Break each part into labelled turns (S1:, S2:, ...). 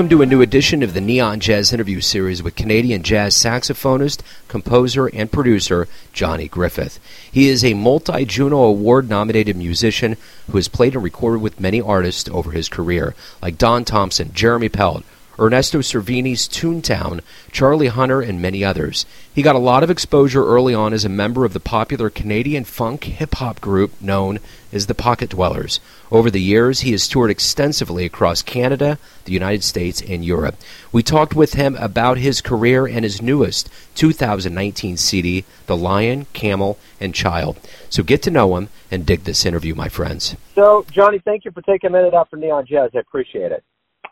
S1: Welcome to a new edition of the Neon Jazz interview series with Canadian jazz saxophonist, composer, and producer Johnny Griffith. He is a multi Juno Award nominated musician who has played and recorded with many artists over his career, like Don Thompson, Jeremy Pelt, Ernesto Cervini's Toontown, Charlie Hunter, and many others. He got a lot of exposure early on as a member of the popular Canadian funk hip hop group known as the Pocket Dwellers. Over the years, he has toured extensively across Canada, the United States, and Europe. We talked with him about his career and his newest 2019 CD, The Lion, Camel, and Child. So get to know him and dig this interview, my friends.
S2: So, Johnny, thank you for taking a minute out for Neon Jazz. I appreciate it.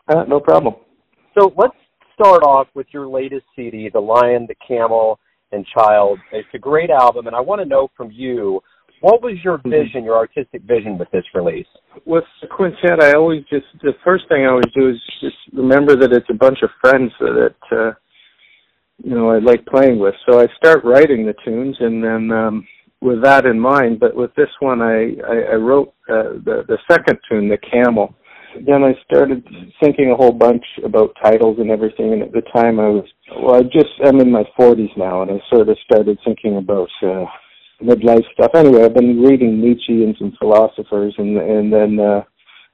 S3: Uh, no problem.
S2: So let's start off with your latest CD, The Lion, the Camel, and Child. It's a great album, and I want to know from you what was your
S3: Mm-hmm.
S2: vision, your artistic vision with this release?
S3: With the quintet, I always just the first thing I always do is just remember that it's a bunch of friends that uh, you know I like playing with. So I start writing the tunes, and then um, with that in mind. But with this one, I I, I wrote uh, the the second tune, the Camel. Then I started thinking a whole bunch about titles and everything. And at the time, I was well, I just I'm in my 40s now, and I sort of started thinking about. Uh, midlife stuff. Anyway, I've been reading Nietzsche and some philosophers, and and then uh,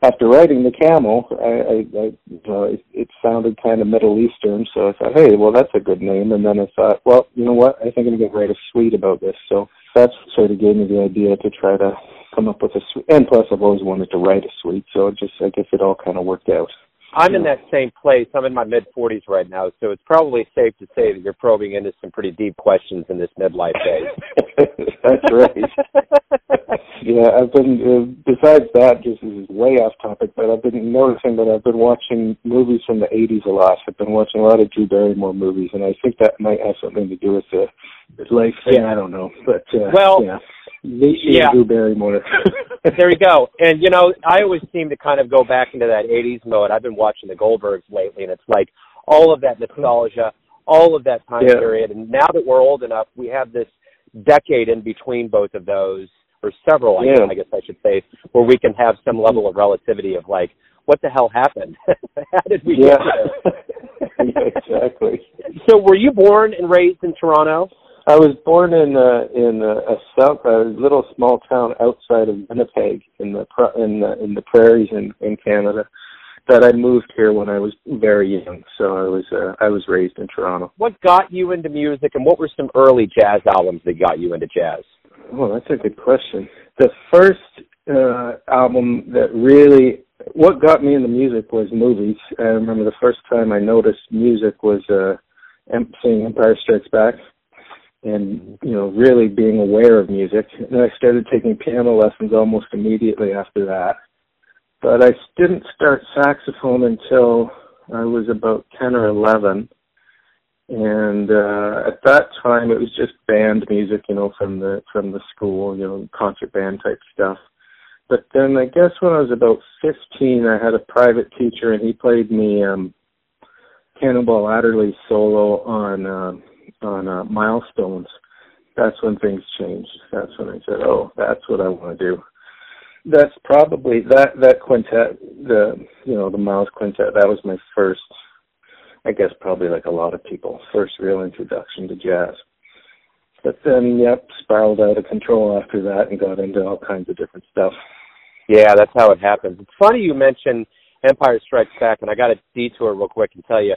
S3: after writing the Camel, I, I, I you know, it, it sounded kind of Middle Eastern, so I thought, hey, well, that's a good name. And then I thought, well, you know what? I think I'm going to write a suite about this. So that's sort of gave me the idea to try to come up with a suite. And plus, I've always wanted to write a suite, so it just I guess it all kind of worked out.
S2: I'm in that same place. I'm in my mid 40s right now, so it's probably safe to say that you're probing into some pretty deep questions in this midlife phase.
S3: That's right. yeah, I've been. Uh, besides that, just this is way off topic, but I've been noticing that I've been watching movies from the '80s a lot. I've been watching a lot of Drew Barrymore movies, and I think that might have something to do with the midlife thing.
S2: Yeah.
S3: I don't know, but uh,
S2: Well,
S3: yeah, Nietzsche
S2: yeah.
S3: and Drew Barrymore.
S2: there you go. And you know, I always seem to kind of go back into that '80s mode. I've been watching the Goldbergs lately, and it's like all of that nostalgia, all of that time
S3: Yeah.
S2: period. And now that we're old enough, we have this decade in between both of those, or several, I, guess, I guess I should say, where we can have some level of relativity of like, what the hell happened? How did we
S3: yeah.
S2: get here?
S3: yeah, exactly.
S2: So, were you born and raised in Toronto?
S3: I was born in uh, in a, a south a little small town outside of Winnipeg in the in the, in the prairies in in Canada. That I moved here when I was very young, so I was uh, I was raised in Toronto.
S2: What got you into music, and what were some early jazz albums that got you into jazz?
S3: Well, that's a good question. The first uh, album that really what got me into music was movies. I remember the first time I noticed music was uh, seeing Empire Strikes Back, and you know really being aware of music. And then I started taking piano lessons almost immediately after that. But I didn't start saxophone until I was about ten or eleven and uh at that time it was just band music you know from the from the school you know concert band type stuff but then i guess when i was about fifteen i had a private teacher and he played me um cannonball adderley solo on uh on uh milestones that's when things changed that's when i said oh that's what i want to do that's probably that that quintet the you know the miles quintet that was my first I guess probably like a lot of people, first real introduction to jazz. But then, yep, spiraled out of control after that and got into all kinds of different stuff.
S2: Yeah, that's how it happens. It's funny you mentioned Empire Strikes Back, and I got to detour real quick and tell you,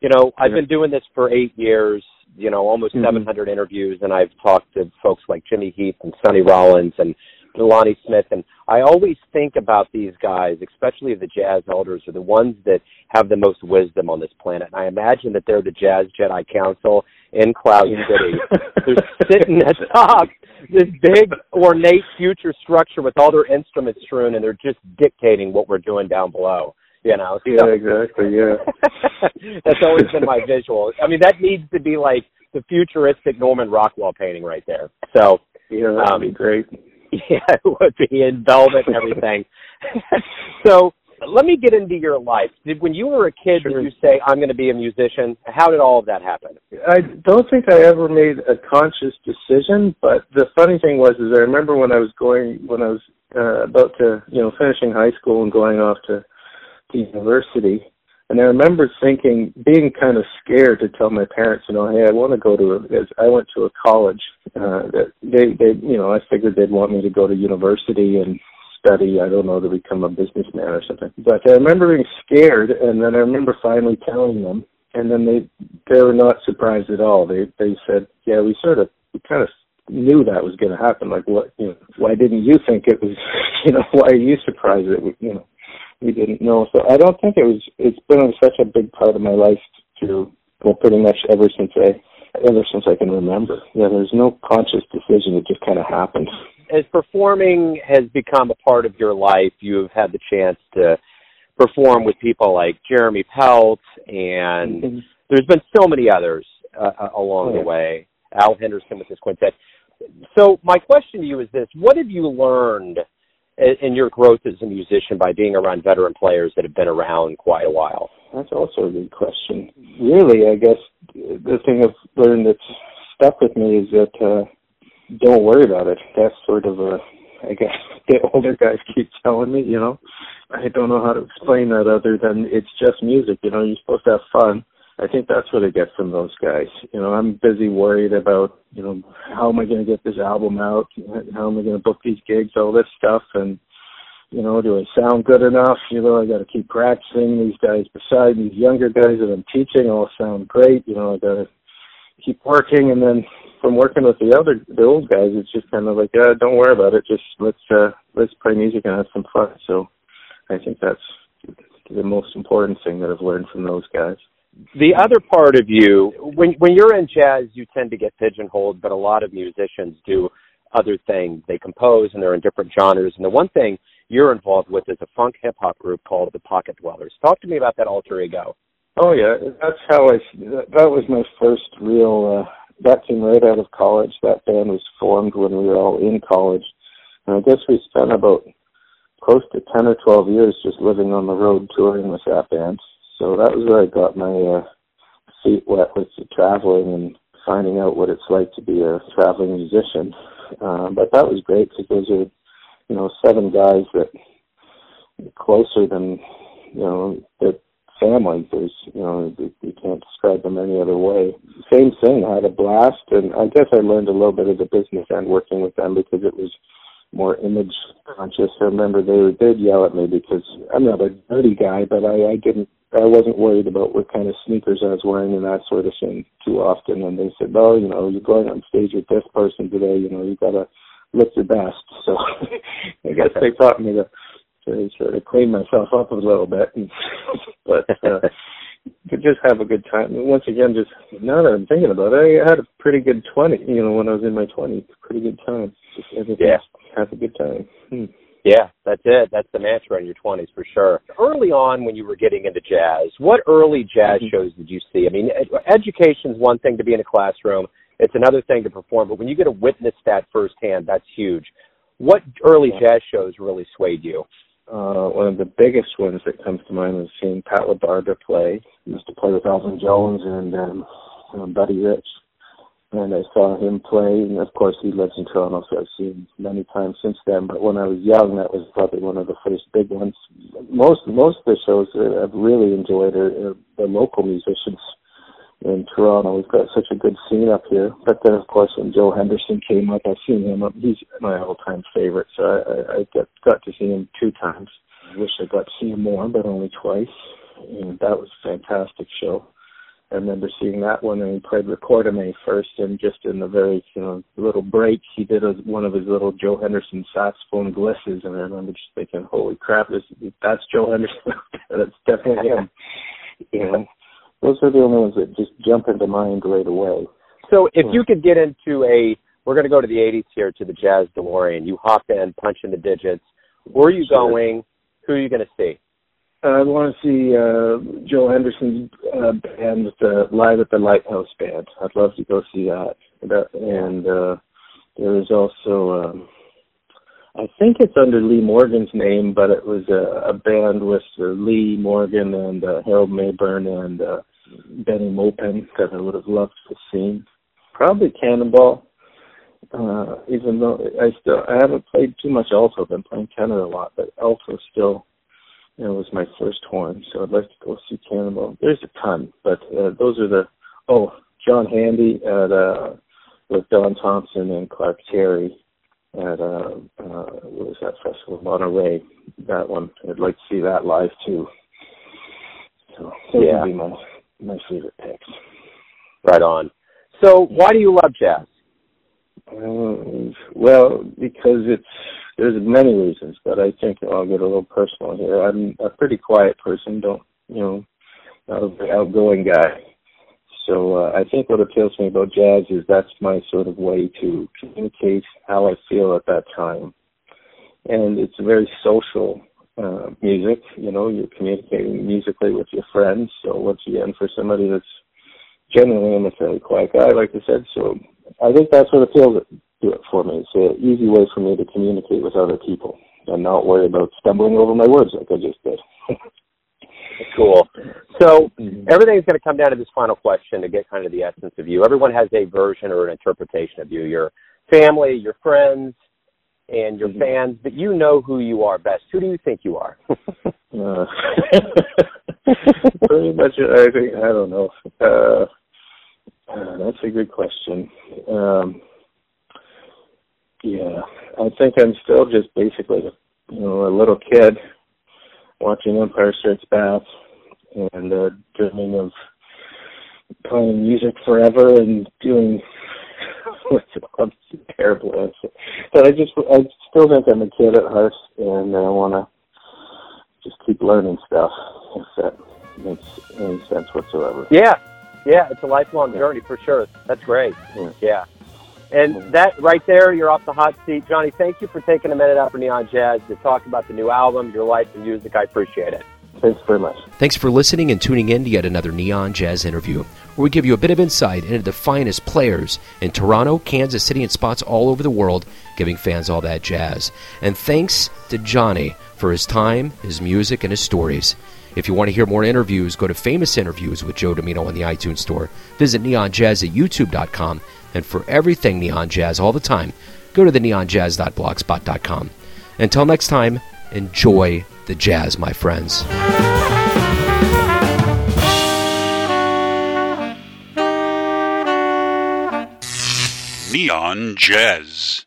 S2: you know, I've been doing this for eight years, you know, almost
S3: Mhm.
S2: 700 interviews, and I've talked to folks like Jimmy Heath and Sonny Rollins and Lonnie Smith, and I always think about these guys, especially the jazz elders, are the ones that have the most wisdom on this planet. And I imagine that they're the Jazz Jedi Council in Cloud City. They're sitting atop this big ornate future structure with all their instruments strewn and they're just dictating what we're doing down below you know
S3: yeah, exactly, yeah.
S2: that's always been my visual. I mean that needs to be like the futuristic norman rockwell painting right there. So
S3: Yeah, that'd
S2: Um,
S3: be great.
S2: yeah it would be in velvet and everything. So let me get into your life. Did when you were a kid
S3: Sure.
S2: did you say i'm going to be a musician how did all of that happen?
S3: I don't think I ever made a conscious decision, but the funny thing was is I remember when I was going when I was uh, about to you know finishing high school and going off to to university, And I remember thinking, being kind of scared to tell my parents, you know, hey, I want to go to. A, I went to a college uh, that they, they, you know, I figured they'd want me to go to university and study. I don't know to become a businessman or something. But I remember being scared, and then I remember finally telling them, and then they they were not surprised at all. They they said, yeah, we sort of we kind of knew that was going to happen. Like, what, you know, why didn't you think it was, you know, why are you surprised that we, you know, we didn't know? So I don't think it was. It's been such a big part of my life through, well, pretty much ever since I, ever since I can remember. Yeah, there's no conscious decision. It just kind of happened.
S2: As performing has become a part of your life, you've had the chance to perform with people like Jeremy Pelt, and mm-hmm. there's been so many others uh, uh along oh, yeah. the way. Al Henderson with his quintet. So my question to you is this: What have you learned in your growth as a musician by being around veteran players that have been around quite a while?
S3: That's also a good question. Really, I guess the thing I've learned that's stuck with me is that uh, don't worry about it. That's sort of a, I guess the older guys keep telling me. You know, I don't know how to explain that other than it's just music. You know, you're supposed to have fun I think that's what I get from those guys. You know, I'm busy worried about, you know, how am I going to get this album out? How am I going to book these gigs? All this stuff. And, you know, do I sound good enough? You know, I got to keep practicing. These guys beside these younger guys that I'm teaching all sound great. You know, I got to keep working. And then from working with the other, the old guys, it's just kind of like, yeah, don't worry about it. Just let's, uh, let's play music and have some fun. So I think that's the most important thing that I've learned from those guys
S2: the other part of you, when when you're in jazz, you tend to get pigeonholed, but a lot of musicians do other things. They compose and they're in different genres. And the one thing you're involved with is a funk hip hop group called the Pocket Dwellers. Talk to me about that alter ego.
S3: Oh yeah, that's how I. That was my first real. Uh, that came right out of college. That band was formed when we were all in college, and I guess we spent about close to ten or twelve years just living on the road touring with that band. So that was where I got my uh, feet wet with the traveling and finding out what it's like to be a traveling musician. Um, but that was great because those are, you know, seven guys that closer than, you know, that family. There's, you know, you can't describe them any other way. Same thing. I had a blast, and I guess I learned a little bit of the business end working with them because it was more image conscious. I remember they did yell at me because I'm not a dirty guy, but I, I didn't I wasn't worried about what kind of sneakers I was wearing and that sort of thing too often. And they said, "Oh, you know, you're going on stage with this person today. You know, you got to look your best." So I guess they taught me to to sort of clean myself up a little bit, and, but uh, to just have a good time. And once again, just now that I'm thinking about it, I had a pretty good twenty. You know, when I was in my twenties, pretty good time. Just
S2: yeah,
S3: have a good time. Hmm.
S2: Yeah, that's it. That's the mantra in your 20s for sure. Early on, when you were getting into jazz, what early jazz mm-hmm. shows did you see? I mean, education's one thing to be in a classroom, it's another thing to perform, but when you get to witness that firsthand, that's huge. What early jazz shows really swayed you?
S3: Uh, one of the biggest ones that comes to mind was seeing Pat LaBarbera play. He used to play with Elvin Jones and um, um, Buddy Rich and I saw him play. And of course, he lives in Toronto, so I've seen many times since then. But when I was young, that was probably one of the first big ones. Most most of the shows that I've really enjoyed are, are the local musicians in Toronto. We've got such a good scene up here. But then, of course, when Joe Henderson came up, I've seen him. He's my all-time favorite. So I, I, I got got to see him two times. I wish I got to see him more, but only twice. And that was a fantastic show. I remember seeing that one, and he played Recorda Me first, and just in the very you know little break, he did a, one of his little Joe Henderson saxophone glisses, and I remember just thinking, "Holy crap, this that's Joe Henderson. that's definitely him." You know, those are the only ones that just jump into mind right away.
S2: So, if hmm. you could get into a, we're going to go to the '80s here to the Jazz DeLorean. You hop in, punch in the digits. Where are you sure. going? Who are you going to see?
S3: I want to see uh, Joe Henderson's uh, band uh, live at the Lighthouse Band. I'd love to go see that. And uh, there is also, um, I think it's under Lee Morgan's name, but it was a, a band with uh, Lee Morgan and uh, Harold Mabern and uh, Benny Maupin that I would have loved to see. Probably Cannonball. Uh, even though I still I haven't played too much alto, I've been playing tenor a lot, but alto still it was my first horn, so I'd like to go see Cannonball. There's a ton, but uh, those are the oh John Handy at uh, with Don Thompson and Clark Terry at uh, uh, what was that festival Monterey? That one, I'd like to see that live too. So those yeah. would be my my favorite picks.
S2: Right on. So why do you love jazz?
S3: Uh, well, because it's there's many reasons, but I think I'll get a little personal here. I'm a pretty quiet person, don't you know, not a very outgoing guy. So uh, I think what appeals to me about jazz is that's my sort of way to communicate how I feel at that time, and it's very social uh, music. You know, you're communicating musically with your friends. So once again, for somebody that's generally I'm a fairly quiet guy, like I said, so I think that's what appeals to it for me. It's an easy way for me to communicate with other people and not worry about stumbling over my words like I just did.
S2: cool. So mm-hmm. everything's going to come down to this final question to get kind of the essence of you. Everyone has a version or an interpretation of you. Your family, your friends, and your mm-hmm. fans, but you know who you are best. Who do you think you are? uh,
S3: pretty much, I think I don't know. Uh, uh, that's a good question. Um, yeah, I think I'm still just basically, you know, a little kid watching Empire Strikes Back and uh, dreaming of playing music forever and doing what's terrible. But I just I still think I'm a kid at heart and I want to just keep learning stuff if that makes any sense whatsoever.
S2: Yeah, yeah, it's a lifelong journey for sure. That's great. Yeah. yeah. And that right there, you're off the hot seat. Johnny, thank you for taking a minute out for Neon Jazz to talk about the new album, your life and music. I appreciate it.
S3: Thanks very much.
S1: Thanks for listening and tuning in to yet another Neon Jazz interview, where we give you a bit of insight into the finest players in Toronto, Kansas City, and spots all over the world, giving fans all that jazz. And thanks to Johnny for his time, his music, and his stories. If you want to hear more interviews, go to Famous Interviews with Joe Dimino on the iTunes Store. Visit neonjazz at youtube.com. And for everything Neon Jazz all the time, go to the neonjazz.blogspot.com. Until next time, enjoy the jazz, my friends.
S4: Neon Jazz.